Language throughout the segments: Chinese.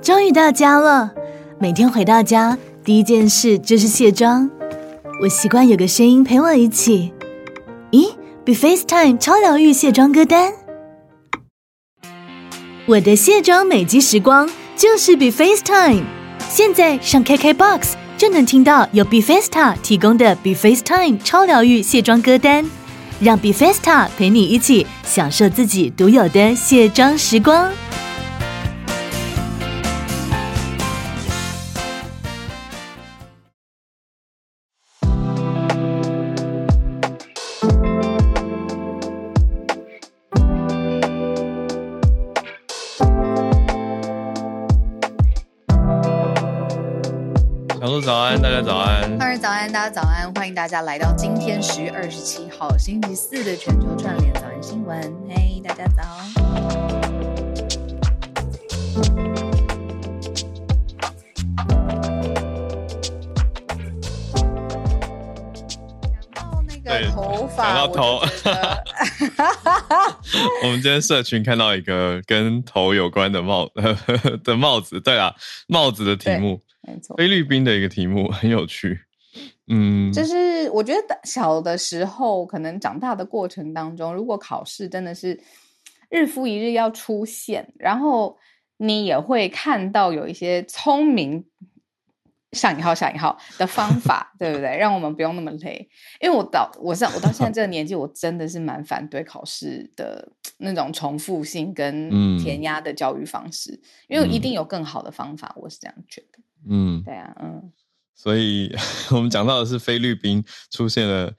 终于到家了。每天回到家，第一件事就是卸妆。我习惯有个声音陪我一起。咦，Be FaceTime 超疗愈卸妆歌单。我的卸妆美肌时光就是 Be FaceTime。现在上 KKBOX 就能听到由 Be FaceTime 提供的 Be FaceTime 超疗愈卸妆歌单，让 beface ta 陪你一起享受自己独有的卸妆时光。早安，大家早安。二早安，大家早安。欢迎大家来到今天十月二十七号星期四的全球串联早安新闻。嘿，大家早。讲到那个头发，讲到头，我们今天社群看到一个跟头有关的帽 的帽子，对啊，帽子的题目。没错，菲律宾的一个题目很有趣，嗯，就是我觉得小的时候，可能长大的过程当中，如果考试真的是日复一日要出现，然后你也会看到有一些聪明上引号下引号的方法，对不对？让我们不用那么累。因为我到我上我到现在这个年纪，我真的是蛮反对考试的那种重复性跟填鸭的教育方式，嗯、因为一定有更好的方法，我是这样觉得。嗯，对啊，嗯，所以 我们讲到的是菲律宾出现了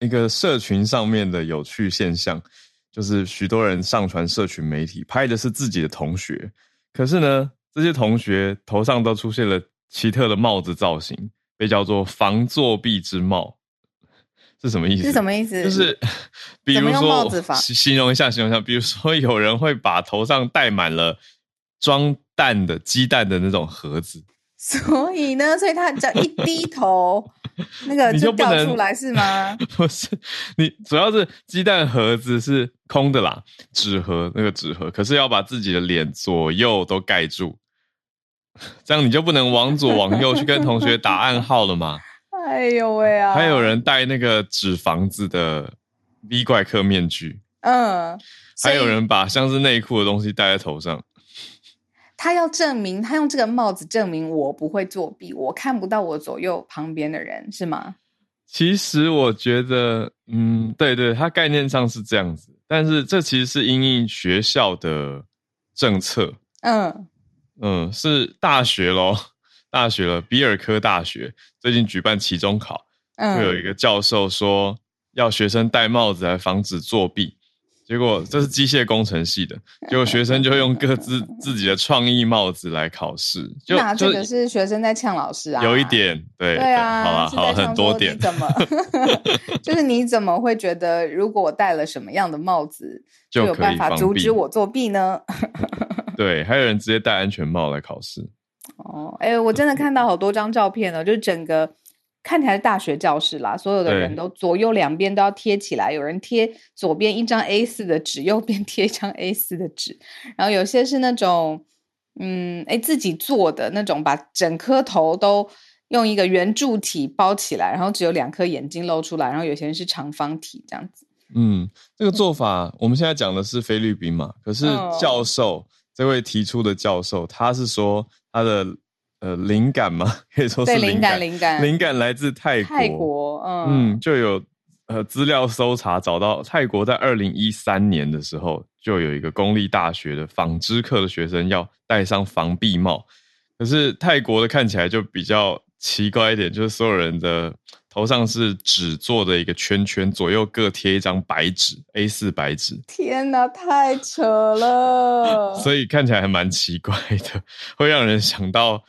一个社群上面的有趣现象，就是许多人上传社群媒体拍的是自己的同学，可是呢，这些同学头上都出现了奇特的帽子造型，被叫做“防作弊之帽”，是什么意思？是什么意思？就是 比如说，形容一下，形容一下，比如说有人会把头上戴满了装蛋的鸡蛋的那种盒子。所以呢，所以他只要一低头，那个就掉出来是吗？不是，你主要是鸡蛋盒子是空的啦，纸盒那个纸盒，可是要把自己的脸左右都盖住，这样你就不能往左往右去跟同学打暗号了吗？哎呦喂啊！还有人戴那个纸房子的 V 怪客面具，嗯，还有人把像是内裤的东西戴在头上。他要证明，他用这个帽子证明我不会作弊，我看不到我左右旁边的人，是吗？其实我觉得，嗯，对对，他概念上是这样子，但是这其实是因应学校的政策，嗯嗯，是大学咯，大学了，比尔科大学最近举办期中考，嗯，会有一个教授说要学生戴帽子来防止作弊。结果这是机械工程系的，结果学生就用各自自己的创意帽子来考试。就那这个是学生在呛老师啊？有一点，对对啊，好很多点。怎么？就是你怎么会觉得，如果我戴了什么样的帽子，就有办法阻止我作弊呢？对，还有人直接戴安全帽来考试。哦，哎，我真的看到好多张照片呢，就是整个。看起来是大学教室啦，所有的人都左右两边都要贴起来，有人贴左边一张 A 四的纸，右边贴一张 A 四的纸，然后有些是那种，嗯，哎，自己做的那种，把整颗头都用一个圆柱体包起来，然后只有两颗眼睛露出来，然后有些人是长方体这样子。嗯，这个做法，嗯，我们现在讲的是菲律宾嘛，可是教授，哦，这位提出的教授，他是说他的。呃，灵感吗？可以说是灵感，灵感，灵感来自泰国。泰国，嗯，嗯，就有呃资料搜查找到，泰国在二零一三年的时候，就有一个公立大学的纺织课的学生要戴上防蔽帽。可是泰国的看起来就比较奇怪一点，就是所有人的头上是纸做的一个圈圈，左右各贴一张白纸，A 四白纸。天哪，太扯了！所以看起来还蛮奇怪的，会让人想到。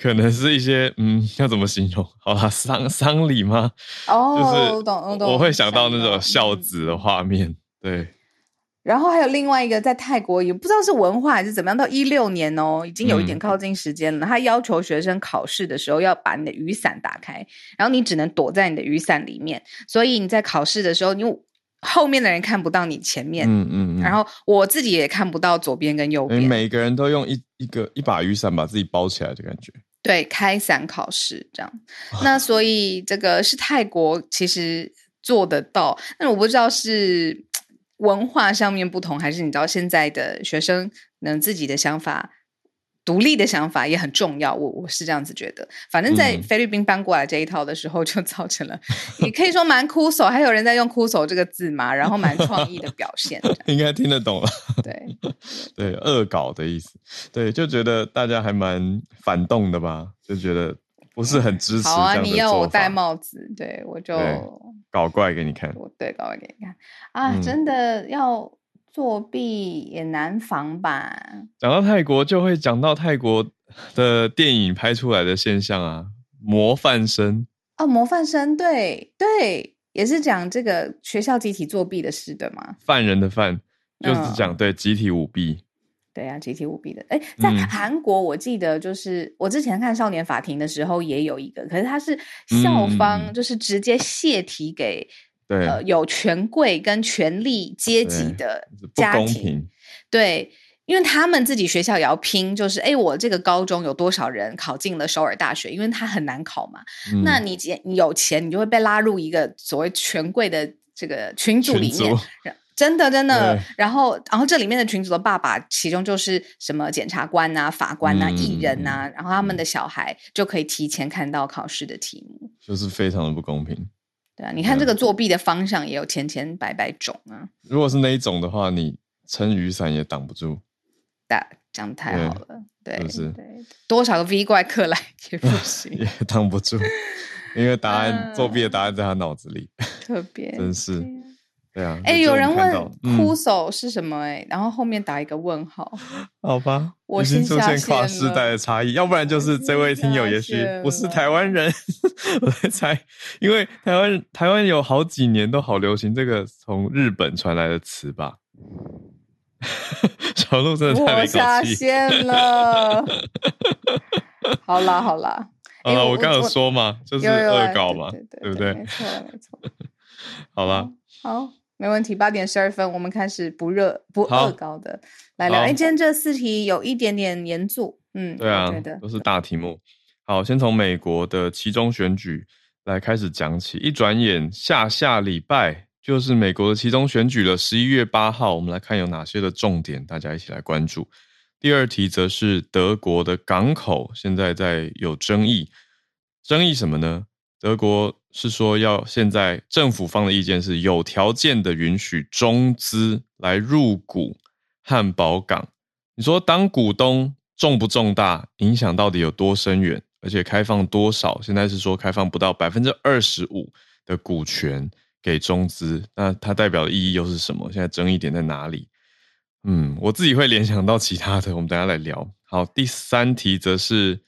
可能是一些嗯，要怎么形容？好吧，丧丧礼吗？哦、oh, 就是我懂，我懂。我会想到那种孝子的画面，对。然后还有另外一个，在泰国也不知道是文化还是怎么样，到一六年哦，已经有一点靠近时间了。嗯、他要求学生考试的时候要把你的雨伞打开，然后你只能躲在你的雨伞里面。所以你在考试的时候，你后面的人看不到你前面，嗯嗯，嗯，然后我自己也看不到左边跟右边。每个人都用一一个一把雨伞把自己包起来的感觉。对，开伞考试这样。那所以这个是泰国其实做得到，但我不知道是文化上面不同，还是你知道现在的学生能自己的想法。独立的想法也很重要，我我是这样子觉得。反正，在菲律宾搬过来这一套的时候，就造成了，你、嗯、可以说蛮酷手，还有人在用酷手这个字嘛，然后蛮创意的表现。应该听得懂了。对对，恶搞的意思。对，就觉得大家还蛮反动的吧，就觉得不是很支持。好啊，你要我戴帽子，对我就搞怪给你看。我对，搞怪给你看啊！嗯、真的要。作弊也难防吧？讲到泰国，就会讲到泰国 的电影拍出来的现象啊，模范生哦，模范生，对对，也是讲这个学校集体作弊的事的嘛。犯人的犯，就是讲、嗯、对集体舞弊，对啊，集体舞弊的。哎，在韩国，我记得就是、嗯、我之前看《少年法庭》的时候也有一个，可是他是校方就是直接泄题给。对，呃，有权贵跟权力阶级的家庭。对，因为他们自己学校也要拼，就是哎，我这个高中有多少人考进了首尔大学？因为他很难考嘛。嗯、那你你有钱，你就会被拉入一个所谓权贵的这个群组里面。真的真的。然后然后这里面的群组的爸爸，其中就是什么检察官啊、法官啊、艺人啊、嗯，然后他们的小孩就可以提前看到考试的题目，就是非常的不公平。对啊，你看这个作弊的方向也有千千百百种啊。如果是那一种的话，你撑雨伞也挡不住。打讲太好了，对，对，是对，多少个 V 怪客来 也不行，也挡不住，因为答案、嗯、作弊的答案在他脑子里，特别真是。对啊，哎、欸，有人问“哭手”是什么、欸？哎、嗯，然后后面打一个问号。好吧，我已经出现跨世代的差异，要不然就是这位听友也许不是台湾人。我在猜，因为台湾台湾有好几年都好流行这个从日本传来的词吧。小鹿真的太没下线了。好啦好啦，好了、欸，我刚有说嘛，就是恶搞嘛，对，不对？没错没错。好了，好。没问题，八点十二分，我们开始不热不恶搞的来聊。哎，今天这四题有一点点严肃，嗯，对啊，都是大题目。好，先从美国的期中选举来开始讲起。一转眼，下下礼拜就是美国的期中选举了，十一月八号，我们来看有哪些的重点，大家一起来关注。第二题则是德国的港口，现在在有争议，争议什么呢？德国是说要现在政府方的意见是有条件的允许中资来入股汉堡港。你说当股东重不重大，影响到底有多深远？而且开放多少？现在是说开放不到百分之二十五的股权给中资，那它代表的意义又是什么？现在争议点在哪里？嗯，我自己会联想到其他的，我们等下来聊。好，第三题则是。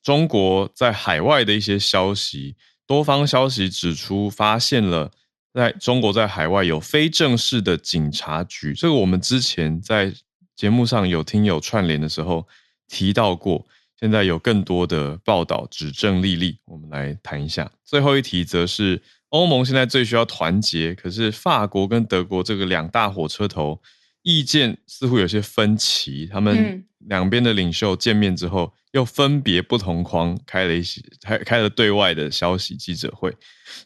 中国在海外的一些消息，多方消息指出，发现了在中国在海外有非正式的警察局。这个我们之前在节目上有听友串联的时候提到过，现在有更多的报道指证莉莉。我们来谈一下。最后一题则是欧盟现在最需要团结，可是法国跟德国这个两大火车头意见似乎有些分歧，他们两边的领袖见面之后。又分别不同框开了一些开开了对外的消息记者会，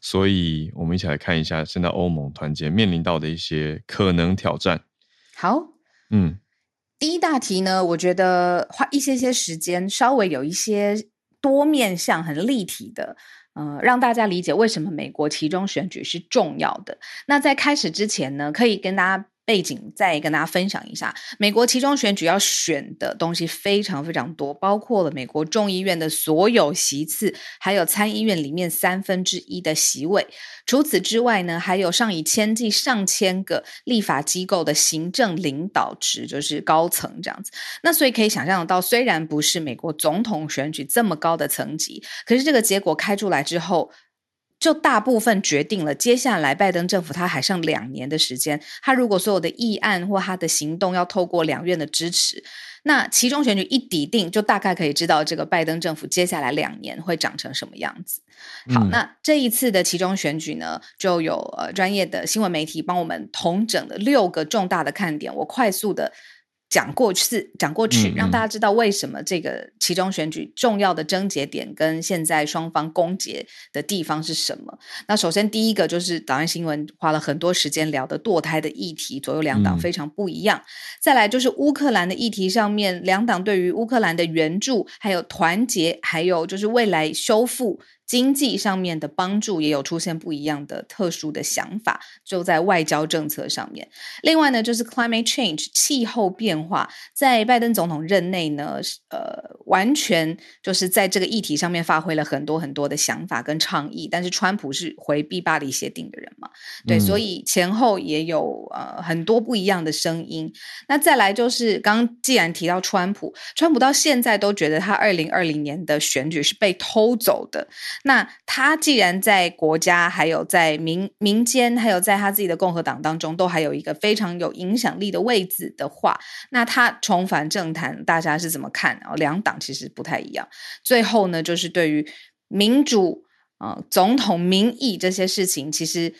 所以我们一起来看一下现在欧盟团结面临到的一些可能挑战。好，嗯，第一大题呢，我觉得花一些些时间，稍微有一些多面向、很立体的，呃，让大家理解为什么美国其中选举是重要的。那在开始之前呢，可以跟大家。背景再跟大家分享一下，美国其中选举要选的东西非常非常多，包括了美国众议院的所有席次，还有参议院里面三分之一的席位。除此之外呢，还有上以千计、上千个立法机构的行政领导职，就是高层这样子。那所以可以想象得到，虽然不是美国总统选举这么高的层级，可是这个结果开出来之后。就大部分决定了，接下来拜登政府他还剩两年的时间，他如果所有的议案或他的行动要透过两院的支持，那其中选举一抵定，就大概可以知道这个拜登政府接下来两年会长成什么样子。好，嗯、那这一次的其中选举呢，就有呃专业的新闻媒体帮我们统整了六个重大的看点，我快速的。讲过去，讲过去，让大家知道为什么这个其中选举重要的症结点跟现在双方攻訐的地方是什么？那首先第一个就是岛安新闻花了很多时间聊的堕胎的议题，左右两党非常不一样。嗯、再来就是乌克兰的议题上面，两党对于乌克兰的援助，还有团结，还有就是未来修复。经济上面的帮助也有出现不一样的特殊的想法，就在外交政策上面。另外呢，就是 climate change 气候变化，在拜登总统任内呢，呃，完全就是在这个议题上面发挥了很多很多的想法跟倡议。但是川普是回避巴黎协定的人嘛，对，嗯、所以前后也有呃很多不一样的声音。那再来就是刚刚既然提到川普，川普到现在都觉得他二零二零年的选举是被偷走的。那他既然在国家，还有在民民间，还有在他自己的共和党当中，都还有一个非常有影响力的位置的话，那他重返政坛，大家是怎么看？哦，两党其实不太一样。最后呢，就是对于民主啊、呃、总统民意这些事情，其实，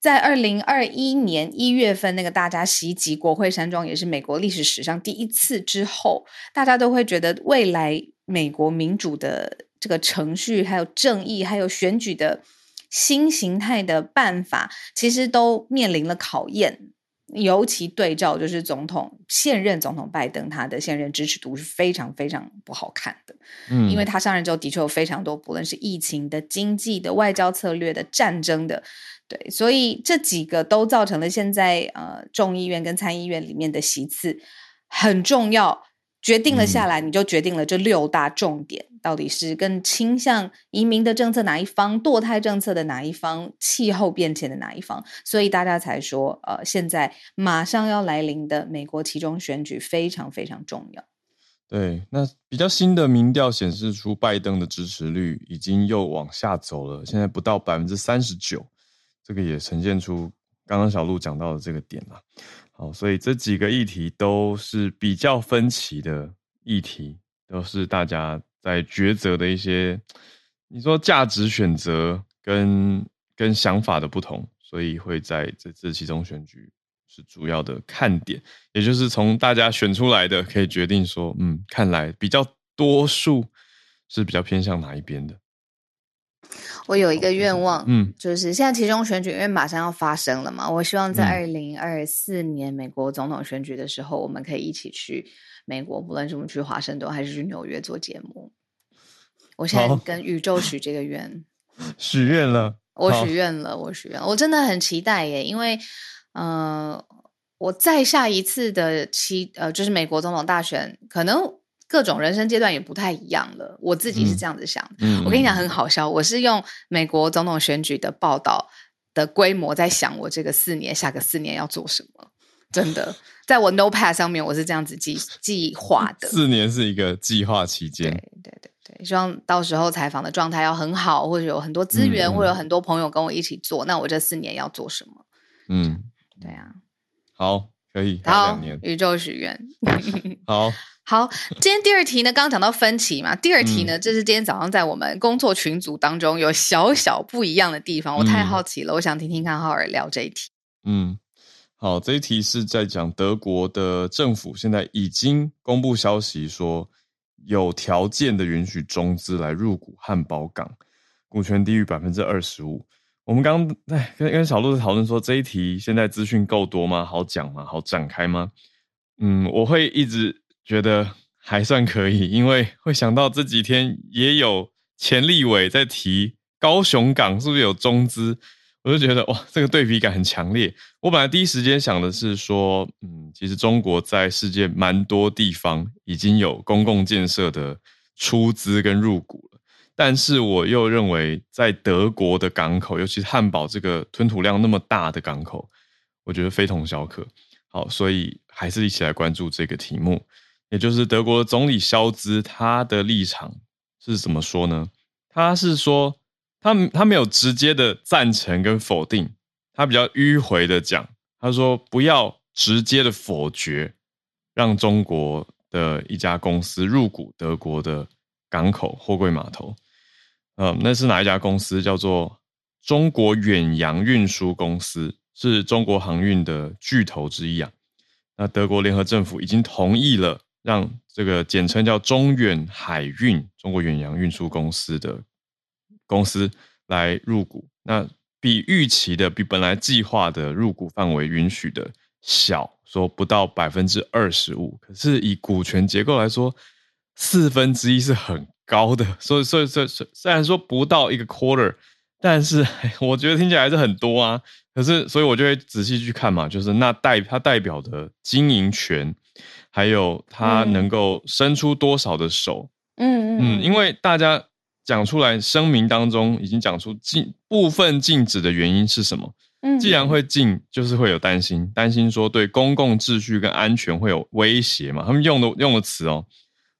在二零二一年一月份那个大家袭击国会山庄，也是美国历史史上第一次之后，大家都会觉得未来美国民主的。这个程序，还有正义，还有选举的新形态的办法，其实都面临了考验。尤其对照就是总统现任总统拜登，他的现任支持度是非常非常不好看的。嗯，因为他上任之后的确有非常多，不论是疫情的、经济的、外交策略的、战争的，对，所以这几个都造成了现在呃众议院跟参议院里面的席次很重要。决定了下来，你就决定了这六大重点，嗯、到底是更倾向移民的政策哪一方，堕胎政策的哪一方，气候变迁的哪一方，所以大家才说，呃，现在马上要来临的美国其中选举非常非常重要。对，那比较新的民调显示出拜登的支持率已经又往下走了，现在不到百分之三十九，这个也呈现出刚刚小路讲到的这个点了。哦，所以这几个议题都是比较分歧的议题，都是大家在抉择的一些，你说价值选择跟跟想法的不同，所以会在这次期中选举是主要的看点，也就是从大家选出来的可以决定说，嗯，看来比较多数是比较偏向哪一边的。我有一个愿望，嗯，就是现在其中选举因为马上要发生了嘛，我希望在二零二四年美国总统选举的时候，我们可以一起去美国，不论是我们去华盛顿还是去纽约做节目。我现在跟宇宙许这个愿，许愿了，我许愿了，我许愿，我真的很期待耶，因为，呃，我再下一次的期，呃，就是美国总统大选可能。各种人生阶段也不太一样了，我自己是这样子想的。嗯，我跟你讲很好笑，我是用美国总统选举的报道的规模在想，我这个四年、下个四年要做什么。真的，在我 Notepad 上面，我是这样子计 计划的。四年是一个计划期间，对对对对，希望到时候采访的状态要很好，或者有很多资源，嗯、或者有很多朋友跟我一起做。那我这四年要做什么？嗯，对啊，好，可以，好，宇宙许愿，好。好，今天第二题呢，刚刚讲到分歧嘛，第二题呢，这是今天早上在我们工作群组当中有小小不一样的地方，我太好奇了，嗯、我想听听看浩尔聊这一题。嗯，好，这一题是在讲德国的政府现在已经公布消息说，有条件的允许中资来入股汉堡港，股权低于百分之二十五。我们刚刚哎跟跟小路在讨论说，这一题现在资讯够多吗？好讲吗？好展开吗？嗯，我会一直。觉得还算可以，因为会想到这几天也有前立委在提高雄港是不是有中资，我就觉得哇，这个对比感很强烈。我本来第一时间想的是说，嗯，其实中国在世界蛮多地方已经有公共建设的出资跟入股了，但是我又认为在德国的港口，尤其是汉堡这个吞吐量那么大的港口，我觉得非同小可。好，所以还是一起来关注这个题目。也就是德国总理肖兹，他的立场是怎么说呢？他是说，他他没有直接的赞成跟否定，他比较迂回的讲，他说不要直接的否决，让中国的一家公司入股德国的港口货柜码头。嗯，那是哪一家公司？叫做中国远洋运输公司，是中国航运的巨头之一啊。那德国联合政府已经同意了，让这个简称叫中远海运（中国远洋运输公司）的公司来入股。那比预期的、比本来计划的入股范围允许的小，说不到百分之二十五。可是以股权结构来说，四分之一是很高的。所以，所以，所以，虽然说不到一个 quarter，但是 我觉得听起来还是很多啊。可是，所以我就会仔细去看嘛，就是那代它代表的经营权，还有他能够伸出多少的手。嗯嗯嗯，因为大家。讲出来，声明当中已经讲出禁部分禁止的原因是什么？嗯，既然会禁，就是会有担心，担心说对公共秩序跟安全会有威胁嘛。他们用的用的词哦，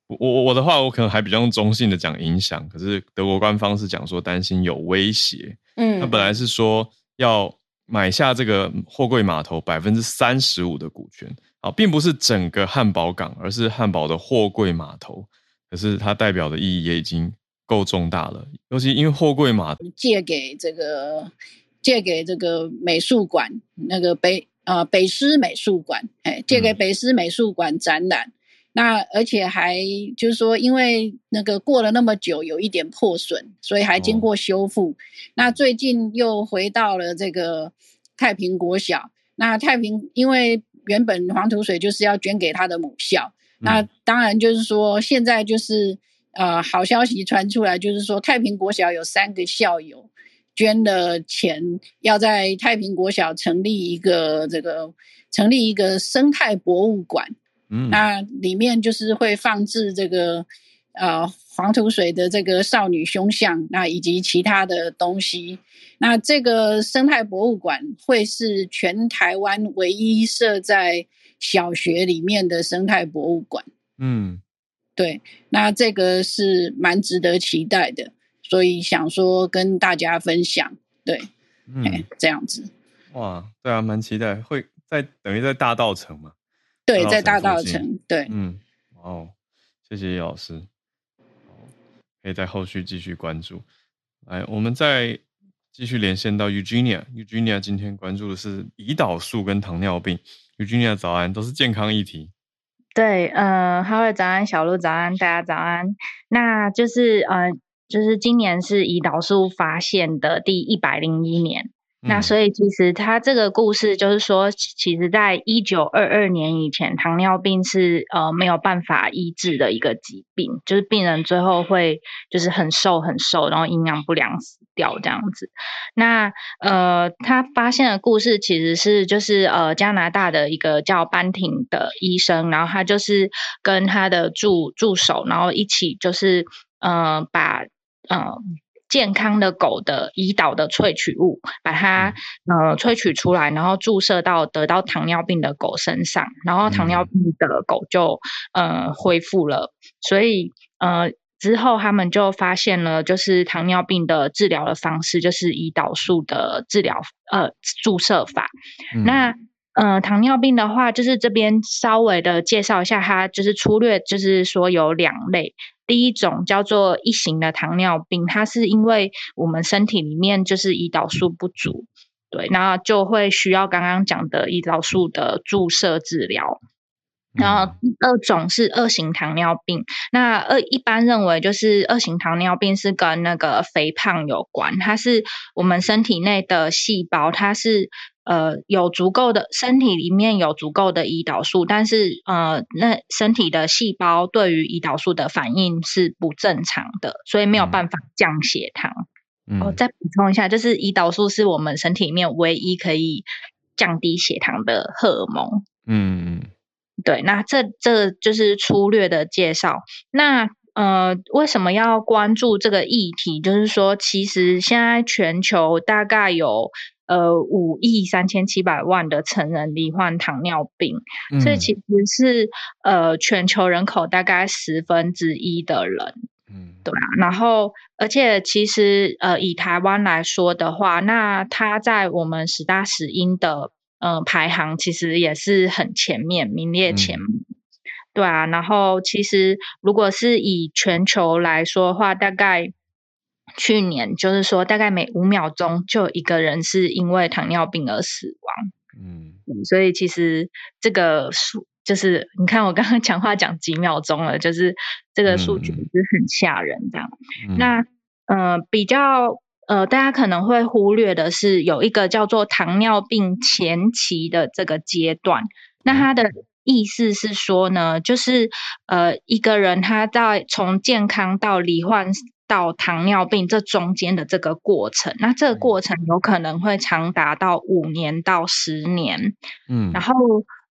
我我我的话，我可能还比较中性的讲影响，可是德国官方是讲说担心有威胁。嗯，他本来是说要买下这个货柜码头百分之三十五的股权，啊，并不是整个汉堡港，而是汉堡的货柜码头。可是它代表的意义也已经。够重大了，尤其因为货柜码头借给这个借给这个美术馆那个北啊、呃、北师美术馆，哎，借给北师美术馆展览。嗯、那而且还就是说，因为那个过了那么久，有一点破损，所以还经过修复。哦、那最近又回到了这个太平国小。那太平因为原本黄土水就是要捐给他的母校，嗯、那当然就是说现在就是。呃，好消息传出来，就是说太平国小有三个校友捐了钱，要在太平国小成立一个这个成立一个生态博物馆。嗯，那里面就是会放置这个呃黄土水的这个少女胸像，那以及其他的东西。那这个生态博物馆会是全台湾唯一设在小学里面的生态博物馆。嗯。对，那这个是蛮值得期待的，所以想说跟大家分享。对，嗯，这样子。哇，对啊，蛮期待，会在等于在大道城嘛？对，在大道城。对，嗯，哦，谢谢叶老师，可以在后续继续关注。来，我们再继续连线到 Eugenia。Eugenia 今天关注的是胰岛素跟糖尿病。Eugenia 早安，都是健康议题。对，呃，哈卉早安，小鹿早安，大家早安。那就是，呃，就是今年是胰岛素发现的第一百零一年。那所以其实他这个故事就是说，其实在一九二二年以前，糖尿病是呃没有办法医治的一个疾病，就是病人最后会就是很瘦很瘦，然后营养不良死掉这样子。那呃他发现的故事其实是就是呃加拿大的一个叫班廷的医生，然后他就是跟他的助助手，然后一起就是呃把呃。健康的狗的胰岛的萃取物，把它呃萃取出来，然后注射到得到糖尿病的狗身上，然后糖尿病的狗就呃恢复了。所以呃之后他们就发现了，就是糖尿病的治疗的方式就是胰岛素的治疗呃注射法。嗯、那呃糖尿病的话，就是这边稍微的介绍一下，它就是粗略就是说有两类。第一种叫做一型的糖尿病，它是因为我们身体里面就是胰岛素不足，对，那就会需要刚刚讲的胰岛素的注射治疗。然后二种是二型糖尿病，那二一般认为就是二型糖尿病是跟那个肥胖有关，它是我们身体内的细胞，它是。呃，有足够的身体里面有足够的胰岛素，但是呃，那身体的细胞对于胰岛素的反应是不正常的，所以没有办法降血糖。我、嗯哦、再补充一下，就是胰岛素是我们身体里面唯一可以降低血糖的荷尔蒙。嗯，对，那这这就是粗略的介绍。那呃，为什么要关注这个议题？就是说，其实现在全球大概有。呃，五亿三千七百万的成人罹患糖尿病，嗯、所以其实是呃全球人口大概十分之一的人，嗯，对啊。然后，而且其实呃以台湾来说的话，那它在我们十大死因的呃排行其实也是很前面，名列前茅。嗯对啊，然后其实如果是以全球来说的话，大概去年就是说，大概每五秒钟就有一个人是因为糖尿病而死亡。嗯，所以其实这个数就是你看我刚刚讲话讲几秒钟了，就是这个数据是很吓人这样。嗯、那呃比较呃大家可能会忽略的是，有一个叫做糖尿病前期的这个阶段，那它的。意思是说呢，就是呃，一个人他在从健康到罹患到糖尿病这中间的这个过程，那这个过程有可能会长达到五年到十年。嗯，然后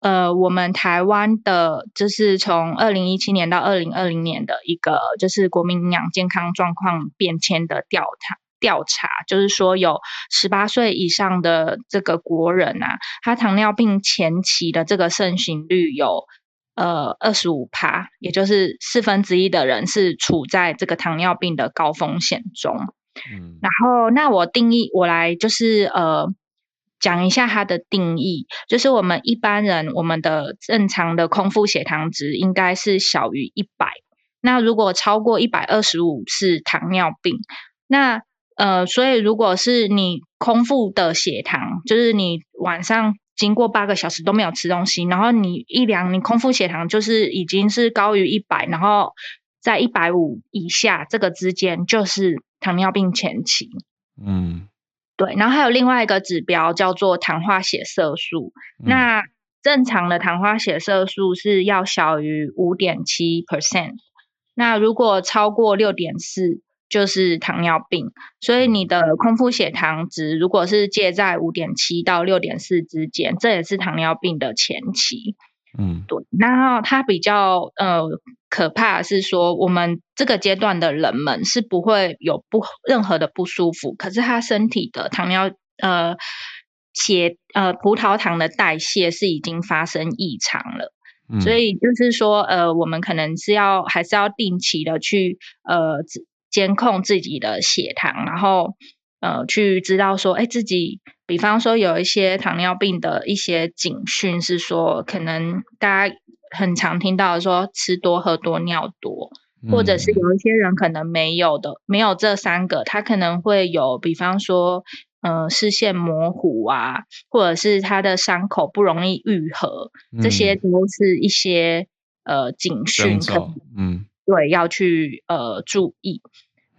呃，我们台湾的就是从二零一七年到二零二零年的一个就是国民营养健康状况变迁的调查。调查就是说，有十八岁以上的这个国人啊，他糖尿病前期的这个盛行率有呃二十五趴，也就是四分之一的人是处在这个糖尿病的高风险中。嗯，然后那我定义我来就是呃讲一下它的定义，就是我们一般人我们的正常的空腹血糖值应该是小于一百，那如果超过一百二十五是糖尿病，那呃，所以如果是你空腹的血糖，就是你晚上经过八个小时都没有吃东西，然后你一量，你空腹血糖就是已经是高于一百，然后在一百五以下这个之间就是糖尿病前期。嗯，对。然后还有另外一个指标叫做糖化血色素，嗯、那正常的糖化血色素是要小于五点七 percent，那如果超过六点四。就是糖尿病，所以你的空腹血糖值如果是介在五点七到六点四之间，这也是糖尿病的前期。嗯，对。然后它比较呃可怕的是说，我们这个阶段的人们是不会有不任何的不舒服，可是他身体的糖尿呃血呃葡萄糖的代谢是已经发生异常了。嗯，所以就是说呃，我们可能是要还是要定期的去呃。监控自己的血糖，然后呃，去知道说，哎，自己比方说有一些糖尿病的一些警讯是说，可能大家很常听到说吃多喝多尿多，或者是有一些人可能没有的，没有这三个，他可能会有，比方说，呃，视线模糊啊，或者是他的伤口不容易愈合，这些都是一些呃警讯，嗯。对，要去呃注意，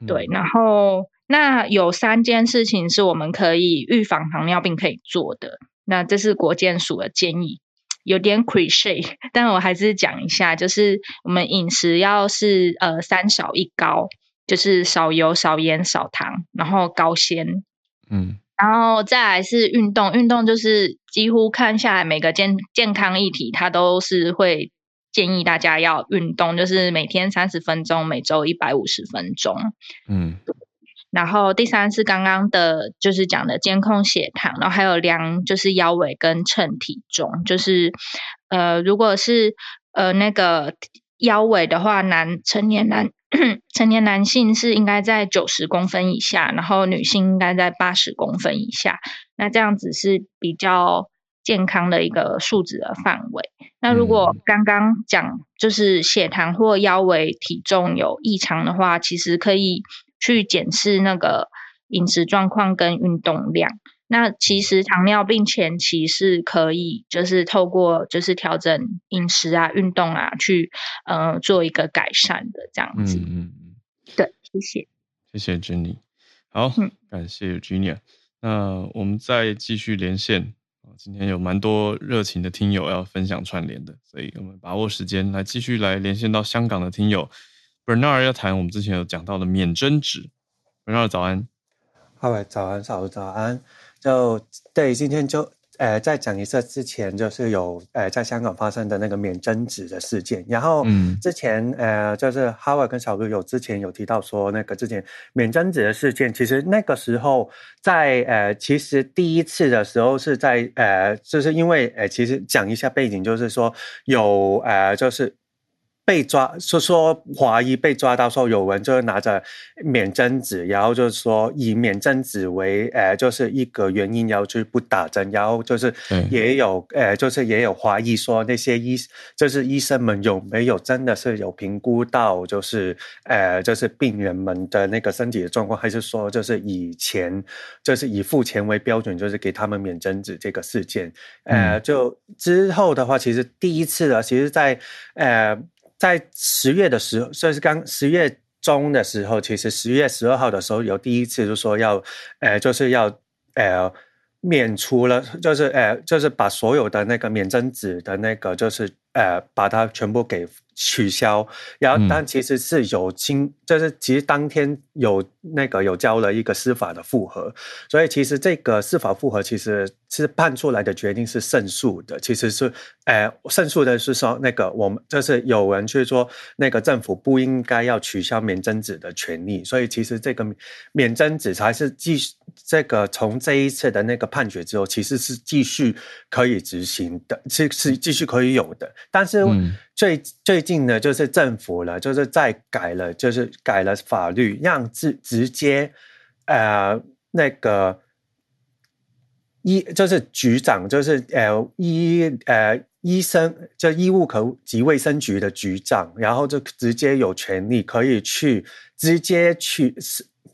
对，然后那有三件事情是我们可以预防糖尿病可以做的，那这是国健署的建议，有点 cliché，但我还是讲一下，就是我们饮食要是呃三少一高，就是少油、少盐、少糖，然后高纤，嗯，然后再来是运动，运动就是几乎看下来每个健健康议题，它都是会。建议大家要运动，就是每天三十分钟，每周一百五十分钟。嗯，然后第三是刚刚的，就是讲的监控血糖，然后还有量就是腰围跟称体重，就是呃，如果是呃那个腰围的话，男成年男成年男性是应该在九十公分以下，然后女性应该在八十公分以下，那这样子是比较。健康的一个数值的范围。那如果刚刚讲就是血糖或腰围体重有异常的话，其实可以去检视那个饮食状况跟运动量。那其实糖尿病前期是可以就是透过就是调整饮食啊、运动啊，去呃做一个改善的这样子。嗯嗯嗯，对，谢谢，谢谢 Jenny。好，嗯、感谢 Virginia。那我们再继续连线。今天有蛮多热情的听友要分享串联的，所以我们把握时间来继续来连线到香港的听友 Bernard 要谈我们之前有讲到的免征值。Bernard 早安，好早安，早早安，就对，今天就。呃，再讲一次，之前就是有呃在香港发生的那个免征纸的事件，然后嗯。之前、嗯、呃就是 Howard 跟小哥有之前有提到说，那个之前免征纸的事件，其实那个时候在呃其实第一次的时候是在呃就是因为呃其实讲一下背景，就是说有呃就是被抓，说说怀疑被抓到，说有人就拿着免针纸，然后就是说以免针纸为，呃，就是一个原因，然后就不打针，然后就是也有，呃，就是也有怀疑说那些医，就是医生们有没有真的是有评估到，就是，呃，就是病人们的那个身体的状况，还是说就是以前，就是以付钱为标准，就是给他们免针纸这个事件，呃，就之后的话，其实第一次的，其实在，呃。在十月的时候，就是刚十月中的时候，其实十月十二号的时候有第一次就说要，呃，就是要，呃，免除了，就是呃，就是把所有的那个免征纸的那个，就是呃，把它全部给。取消，然后但其实是有经，就是其实当天有那个有交了一个司法的复核，所以其实这个司法复核其实是判出来的决定是胜诉的，其实是，呃，胜诉的是说那个我们就是有人去说那个政府不应该要取消免征子的权利，所以其实这个免征子才是继续这个从这一次的那个判决之后，其实是继续可以执行的，是是继续可以有的，但是。嗯最最近呢，就是政府了，就是在改了，就是改了法律，让直直接，呃，那个医就是局长，就是呃医呃医生，就医务科及卫生局的局长，然后就直接有权利可以去直接去。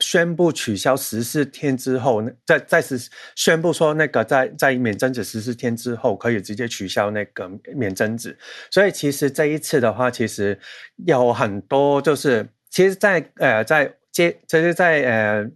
宣布取消十四天之后，再再是宣布说那个在在免针纸十四天之后可以直接取消那个免针纸，所以其实这一次的话，其实有很多就是，其实在，呃在接，就是在呃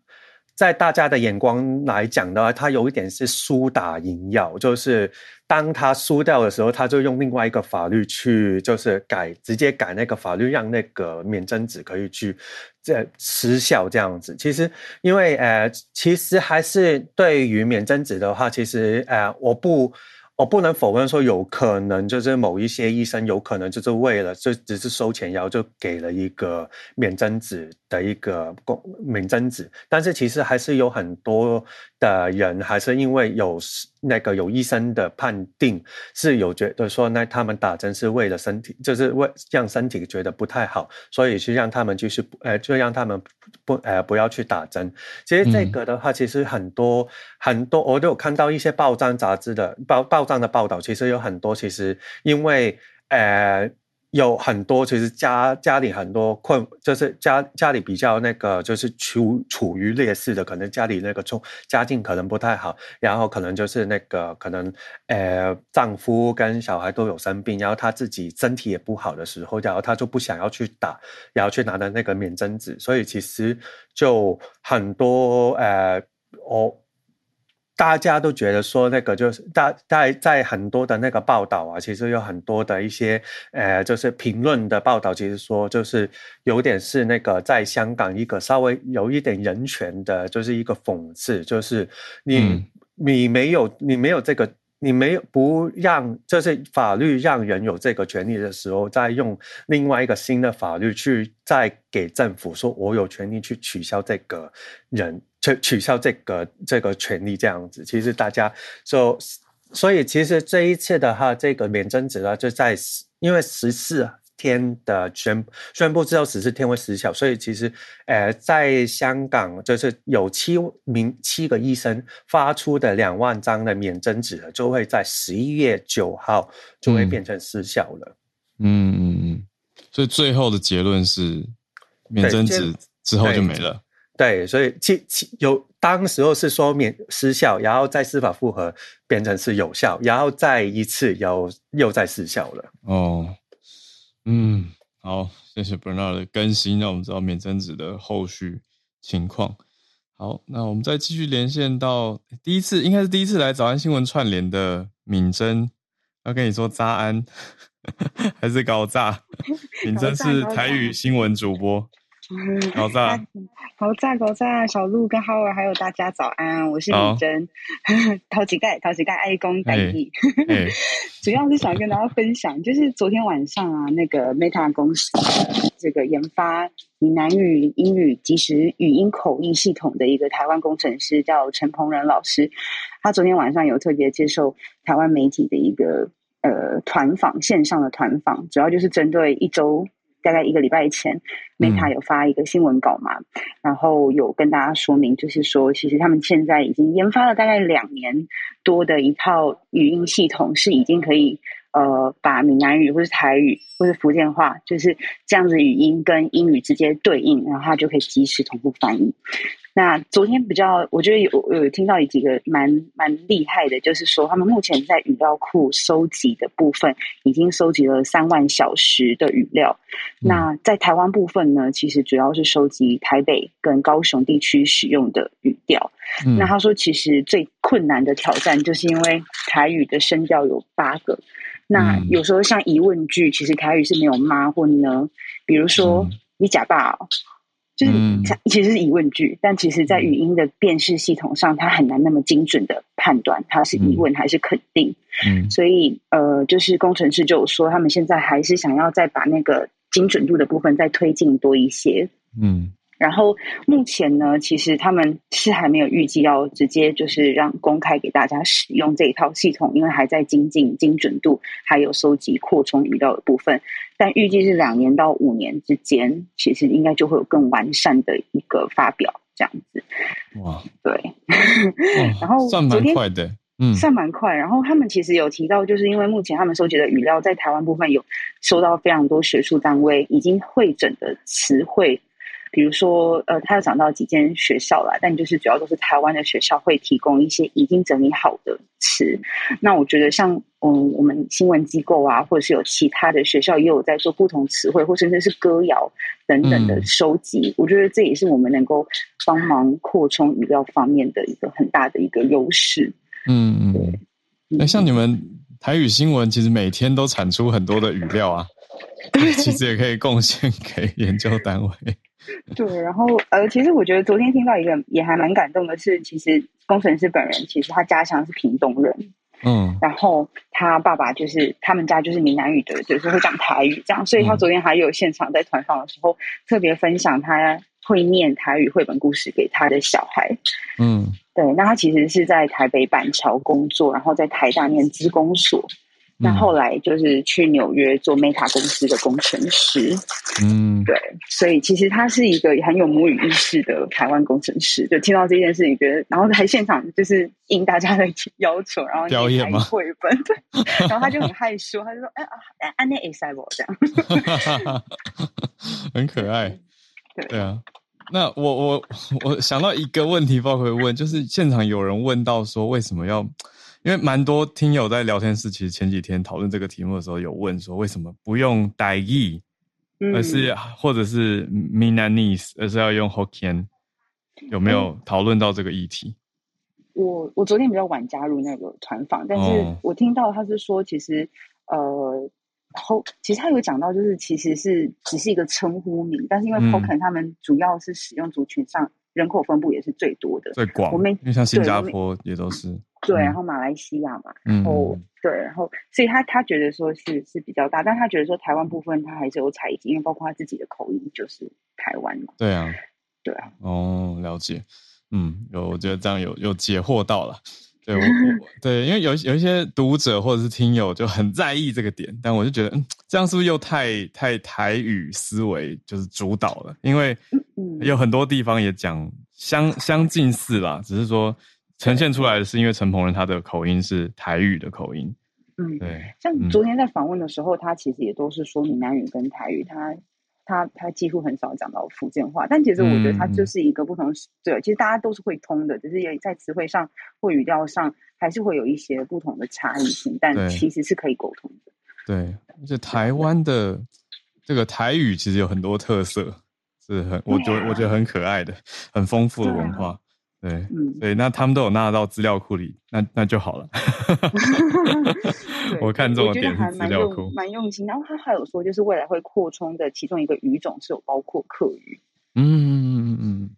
在大家的眼光来讲的话，它有一点是输打赢要，就是。当他输掉的时候，他就用另外一个法律去，就是改，直接改那个法律，让那个免针纸可以去这失效这样子。其实，因为呃，其实还是对于免征值的话，其实呃，我不。我不能否认说有可能就是某一些医生有可能就是为了就只是收钱，然后就给了一个免征值的一个公免征值，但是其实还是有很多的人还是因为有那个有医生的判定是有觉得说那他们打针是为了身体，就是为让身体觉得不太好，所以去让他们就是呃就让他们不呃不要去打针。其实这个的话，其实很多、嗯、很多我都有看到一些报章杂志的报报。章的报道其实有很多，其实因为呃有很多，其实家家里很多困，就是家家里比较那个，就是处处于劣势的，可能家里那个从家境可能不太好，然后可能就是那个可能呃丈夫跟小孩都有生病，然后他自己身体也不好的时候，然后他就不想要去打，然后去拿的那个免针纸，所以其实就很多呃我。大家都觉得说那个就是大在在很多的那个报道啊，其实有很多的一些呃，就是评论的报道，其实说就是有点是那个在香港一个稍微有一点人权的，就是一个讽刺，就是你、嗯、你没有你没有这个你没有不让，就是法律让人有这个权利的时候，再用另外一个新的法律去再给政府说，我有权利去取消这个人。取取消这个这个权利这样子，其实大家就，所以其实这一次的话，这个免征值呢，就在因为十四天的宣宣布之后，十四天会失效，所以其实呃，在香港就是有七名七个医生发出的两万张的免征纸，就会在十一月九号就会变成失效了。嗯嗯嗯，所以最后的结论是，免征纸之后就没了。对，所以其其有当时候是说免失效，然后再司法复核变成是有效，然后再一次又又再失效了。哦，嗯，好，谢谢 Bernard 的更新，让我们知道免征值的后续情况。好，那我们再继续连线到第一次，应该是第一次来早安新闻串联的敏珍，要跟你说早安，还是高炸？敏珍是台语新闻主播。好在，好在，好在！小鹿跟 Howard 还有大家早安，我是李珍，陶吉盖，陶吉盖爱公代替，主要是想跟大家分享，就是昨天晚上啊，那个 Meta 公司这个研发闽南语英语即时语音口译系统的一个台湾工程师叫陈鹏仁老师，他昨天晚上有特别接受台湾媒体的一个。呃团访线上的团访，主要就是针对一周。大概一个礼拜前，Meta 有发一个新闻稿嘛，嗯、然后有跟大家说明，就是说，其实他们现在已经研发了大概两年多的一套语音系统，是已经可以呃把闽南语或是台语或是福建话，就是这样子语音跟英语直接对应，然后它就可以即时同步翻译。那昨天比较，我觉得有有听到有几个蛮蛮厉害的，就是说他们目前在语料库收集的部分，已经收集了三万小时的语料。嗯、那在台湾部分呢，其实主要是收集台北跟高雄地区使用的语调。嗯、那他说，其实最困难的挑战，就是因为台语的声调有八个。那有时候像疑问句，其实台语是没有妈或呢，比如说你假爸、哦。就是它其实是疑问句，嗯、但其实，在语音的辨识系统上，它很难那么精准的判断它是疑问还是肯定。嗯，所以呃，就是工程师就有说，他们现在还是想要再把那个精准度的部分再推进多一些。嗯。然后目前呢，其实他们是还没有预计要直接就是让公开给大家使用这一套系统，因为还在精进精准度，还有收集扩充语料的部分。但预计是两年到五年之间，其实应该就会有更完善的一个发表这样子。哇，对。然后算蛮快的，嗯，算蛮快。然后他们其实有提到，就是因为目前他们收集的语料在台湾部分有收到非常多学术单位已经会诊的词汇。比如说，呃，他有讲到几间学校啦，但就是主要都是台湾的学校会提供一些已经整理好的词。那我觉得像，嗯，我们新闻机构啊，或者是有其他的学校也有在做不同词汇，或甚至是歌谣等等的收集。嗯、我觉得这也是我们能够帮忙扩充语料方面的一个很大的一个优势。嗯嗯，对。那像你们台语新闻，其实每天都产出很多的语料啊，其实也可以贡献给研究单位。对，然后呃，其实我觉得昨天听到一个也还蛮感动的是，其实工程师本人其实他家乡是屏东人，嗯，然后他爸爸就是他们家就是闽南语的，就是会讲台语这样，所以他昨天还有现场在团访的时候、嗯、特别分享他会念台语绘本故事给他的小孩，嗯，对，那他其实是在台北板桥工作，然后在台大念资工所。那后来就是去纽约做 Meta 公司的工程师，嗯，对，所以其实他是一个很有母语意识的台湾工程师。就听到这件事情，觉得，然后还现场就是应大家的 要求，然后表演嘛，绘本，对，然后他就很害羞，他就说：“哎啊，安内 S I 我这样，很可爱。”对对啊，那我我我想到一个问题，包括问，就是现场有人问到说，为什么要？因为蛮多听友在聊天室，其实前几天讨论这个题目的时候，有问说为什么不用台语，而是或者是 Minanese，，而是要用 Hokkien？有没有讨论到这个议题？我我昨天比较晚加入那个团访，但是我听到他是说，其实呃后其实他有讲到，就是其实是只是一个称呼名，但是因为 Hokkien 他们主要是使用族群上。人口分布也是最多的，最广。我们因为像新加坡也都是对，然后马来西亚嘛，然后、嗯、对，然后所以他他觉得说是是比较大，但他觉得说台湾部分他还是有采集，因为包括他自己的口音就是台湾嘛。对啊，对啊。哦，了解。嗯，有，我觉得这样有有解惑到了。对，我，我 对，因为有有一些读者或者是听友就很在意这个点，但我就觉得，嗯，这样是不是又太太台语思维就是主导了？因为有很多地方也讲相相近似啦，只是说呈现出来的是因为陈鹏仁他的口音是台语的口音。嗯，对。像昨天在访问的时候，他其实也都是说闽南语跟台语，他。他他几乎很少讲到福建话，但其实我觉得他就是一个不同，嗯、对，其实大家都是会通的，只是也在词汇上或语调上还是会有一些不同的差异性，但其实是可以沟通的。对，而且台湾的这个台语其实有很多特色，是很我觉得我觉得很可爱的，很丰富的文化。对，嗯，对，那他们都有纳到资料库里，那那就好了。我看中的点是资料库，蛮用心。然后他还有说，就是未来会扩充的其中一个语种是有包括客语。嗯嗯嗯嗯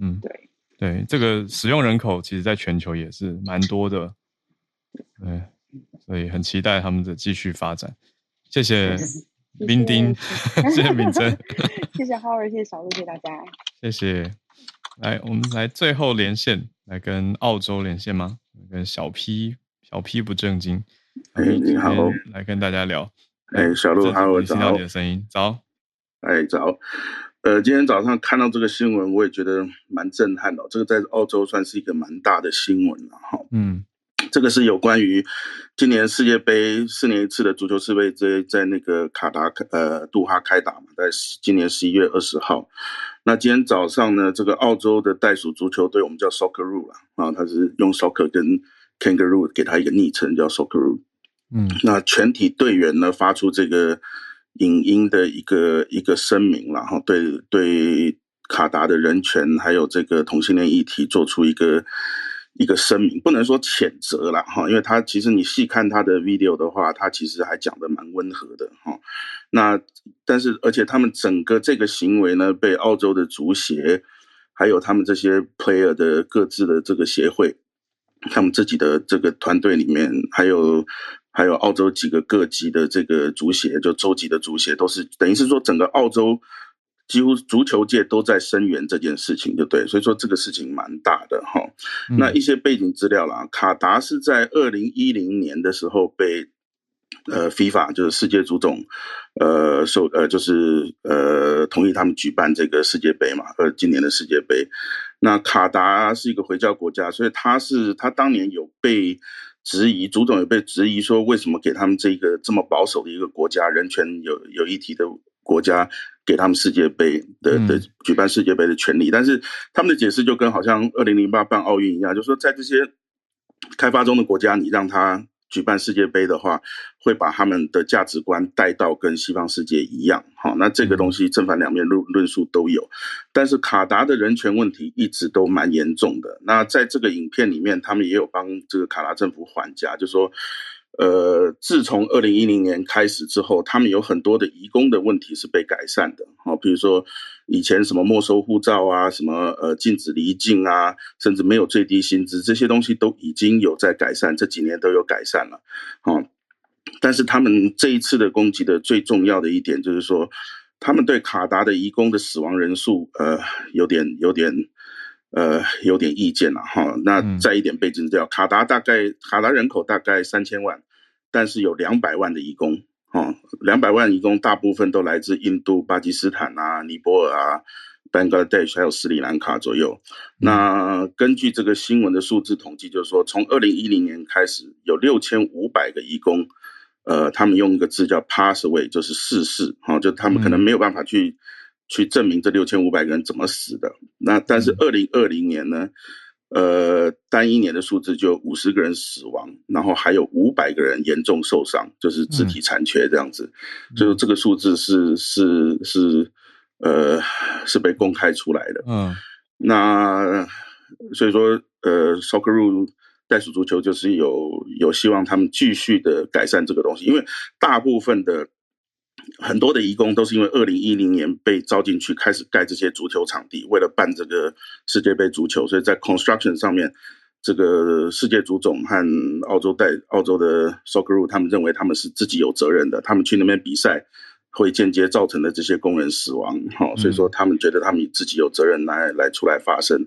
嗯，对对，这个使用人口其实在全球也是蛮多的。对，所以很期待他们的继续发展。谢谢 冰丁，谢谢敏珍，谢谢 Howard，谢谢小鹿，谢谢大家，谢谢。来，我们来最后连线，来跟澳洲连线吗？跟小 P，小 P 不正经。哎，你好，来跟大家聊。哎，小鹿，好，我听到你的声音，早。哎，早。呃，今天早上看到这个新闻，我也觉得蛮震撼的。这个在澳洲算是一个蛮大的新闻了，哈。嗯。这个是有关于今年世界杯四年一次的足球世界杯在在那个卡达呃杜哈开打嘛，在今年十一月二十号。那今天早上呢，这个澳洲的袋鼠足球队，我们叫 Socceroo 啊，啊，他是用 Soccer 跟 Kangaroo 给他一个昵称叫 Socceroo。嗯，那全体队员呢发出这个影音的一个一个声明，然后对对卡达的人权还有这个同性恋议题做出一个。一个声明，不能说谴责了哈，因为他其实你细看他的 video 的话，他其实还讲得蛮温和的哈。那但是而且他们整个这个行为呢，被澳洲的足协，还有他们这些 player 的各自的这个协会，他们自己的这个团队里面，还有还有澳洲几个各级的这个足协，就州级的足协，都是等于是说整个澳洲。几乎足球界都在声援这件事情，就对，所以说这个事情蛮大的哈。那一些背景资料啦，卡达是在二零一零年的时候被呃 FIFA 就是世界足总呃受呃就是呃同意他们举办这个世界杯嘛，呃今年的世界杯。那卡达是一个回教国家，所以他是他当年有被质疑，足总有被质疑说为什么给他们这个这么保守的一个国家，人权有有议题的国家。给他们世界杯的的举办世界杯的权利，但是他们的解释就跟好像二零零八办奥运一样，就是说在这些开发中的国家，你让他举办世界杯的话，会把他们的价值观带到跟西方世界一样。好，那这个东西正反两面论论述都有，但是卡达的人权问题一直都蛮严重的。那在这个影片里面，他们也有帮这个卡达政府还价，就是说。呃，自从二零一零年开始之后，他们有很多的移工的问题是被改善的。好，比如说以前什么没收护照啊，什么呃禁止离境啊，甚至没有最低薪资，这些东西都已经有在改善，这几年都有改善了。好，但是他们这一次的攻击的最重要的一点就是说，他们对卡达的移工的死亡人数，呃，有点有点。呃，有点意见了哈。那再一点背景资料，卡达大概卡达人口大概三千万，但是有两百万的移工，哈，两百万移工大部分都来自印度、巴基斯坦啊、尼泊尔啊、Bangladesh 还有斯里兰卡左右。那根据这个新闻的数字统计，就是说从二零一零年开始，有六千五百个移工，呃，他们用一个字叫 pass away，就是逝世，哈，就他们可能没有办法去。去证明这六千五百个人怎么死的？那但是二零二零年呢？呃，单一年的数字就五十个人死亡，然后还有五百个人严重受伤，就是肢体残缺这样子。嗯、就是这个数字是是是呃是被公开出来的。嗯，那所以说呃，Socceroo 袋鼠足球就是有有希望他们继续的改善这个东西，因为大部分的。很多的移工都是因为二零一零年被招进去，开始盖这些足球场地，为了办这个世界杯足球，所以在 construction 上面，这个世界足总和澳洲带澳洲的 Socceroo 他们认为他们是自己有责任的，他们去那边比赛会间接造成的这些工人死亡，哦，所以说他们觉得他们自己有责任来来出来发声。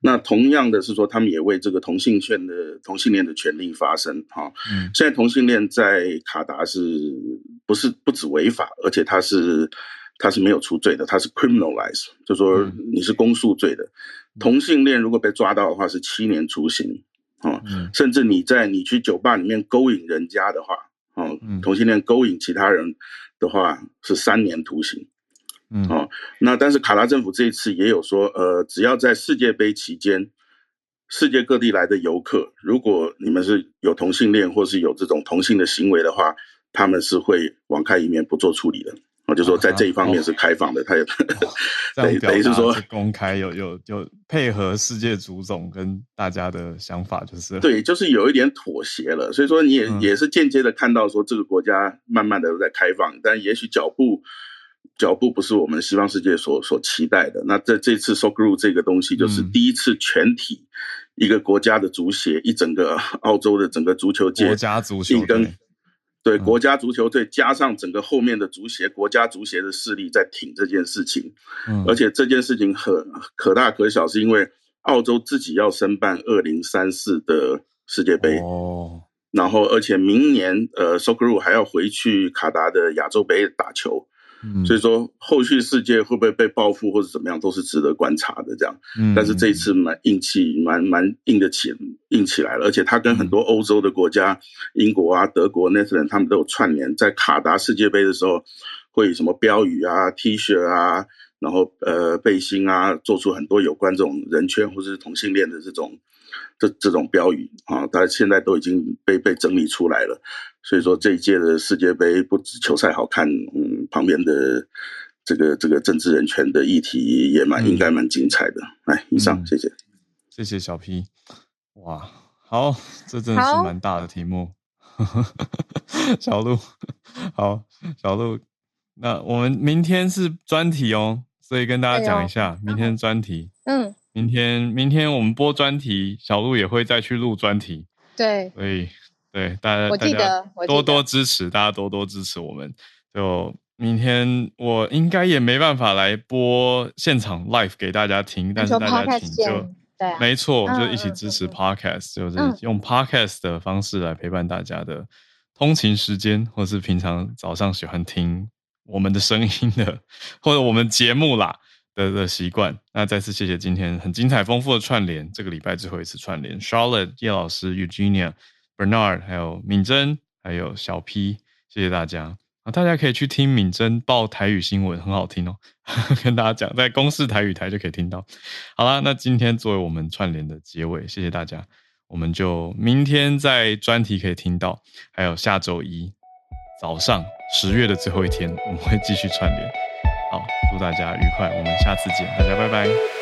那同样的是说，他们也为这个同性恋的同性恋的权利发声，哈。嗯现在同性恋在卡达是不是不止违法，而且他是他是没有除罪的，他是 criminalize，就说你是公诉罪的。同性恋如果被抓到的话是七年徒刑，啊，甚至你在你去酒吧里面勾引人家的话，啊，同性恋勾引其他人的话是三年徒刑。嗯，哦，那但是卡拉政府这一次也有说，呃，只要在世界杯期间，世界各地来的游客，如果你们是有同性恋或是有这种同性的行为的话，他们是会网开一面不做处理的。我就说在这一方面是开放的，他也 等于等于是说公开有有有配合世界足总跟大家的想法，就是对，就是有一点妥协了。所以说你也也是间接的看到说这个国家慢慢的都在开放，但也许脚步。脚步不是我们西方世界所所期待的。那在这次 Socceroo 这个东西，就是第一次全体一个国家的足协，嗯、一整个澳洲的整个足球界，国家足球队，对国家足球队加上整个后面的足协，国家足协的势力在挺这件事情。嗯、而且这件事情很可大可小，是因为澳洲自己要申办二零三四的世界杯。哦。然后而且明年呃，Socceroo 还要回去卡达的亚洲杯打球。嗯，所以说后续世界会不会被报复或者怎么样，都是值得观察的。这样，嗯，但是这一次蛮硬气，蛮蛮硬的起硬起来了。而且他跟很多欧洲的国家，英国啊、德国、内特兰他们都有串联，在卡达世界杯的时候，会有什么标语啊、T 恤啊，然后呃背心啊，做出很多有关这种人权或者是同性恋的这种这这种标语啊，他现在都已经被被整理出来了。所以说这一届的世界杯不止球赛好看，嗯，旁边的这个这个政治人权的议题也蛮、嗯、应该蛮精彩的。来，以上、嗯、谢谢，谢谢小 P。哇，好，这真的是蛮大的题目。小鹿，好，小鹿，那我们明天是专题哦，所以跟大家讲一下，明天专题。嗯，明天明天我们播专题，小鹿也会再去录专题。对，所以。对，大家记得多多支持，大家多多支持我们。就明天我应该也没办法来播现场 live 给大家听，但是大家听就对，没错，就一起支持 podcast，就是用 podcast 的方式来陪伴大家的通勤时间，或是平常早上喜欢听我们的声音的，或者我们节目啦的的习惯。那再次谢谢今天很精彩丰富的串联，这个礼拜最后一次串联，Charlotte 叶老师，Eugenia。Bernard，还有敏珍，还有小 P，谢谢大家啊！大家可以去听敏珍报台语新闻，很好听哦。跟大家讲，在公视台语台就可以听到。好啦，那今天作为我们串联的结尾，谢谢大家。我们就明天在专题可以听到，还有下周一早上十月的最后一天，我们会继续串联。好，祝大家愉快，我们下次见，大家拜拜。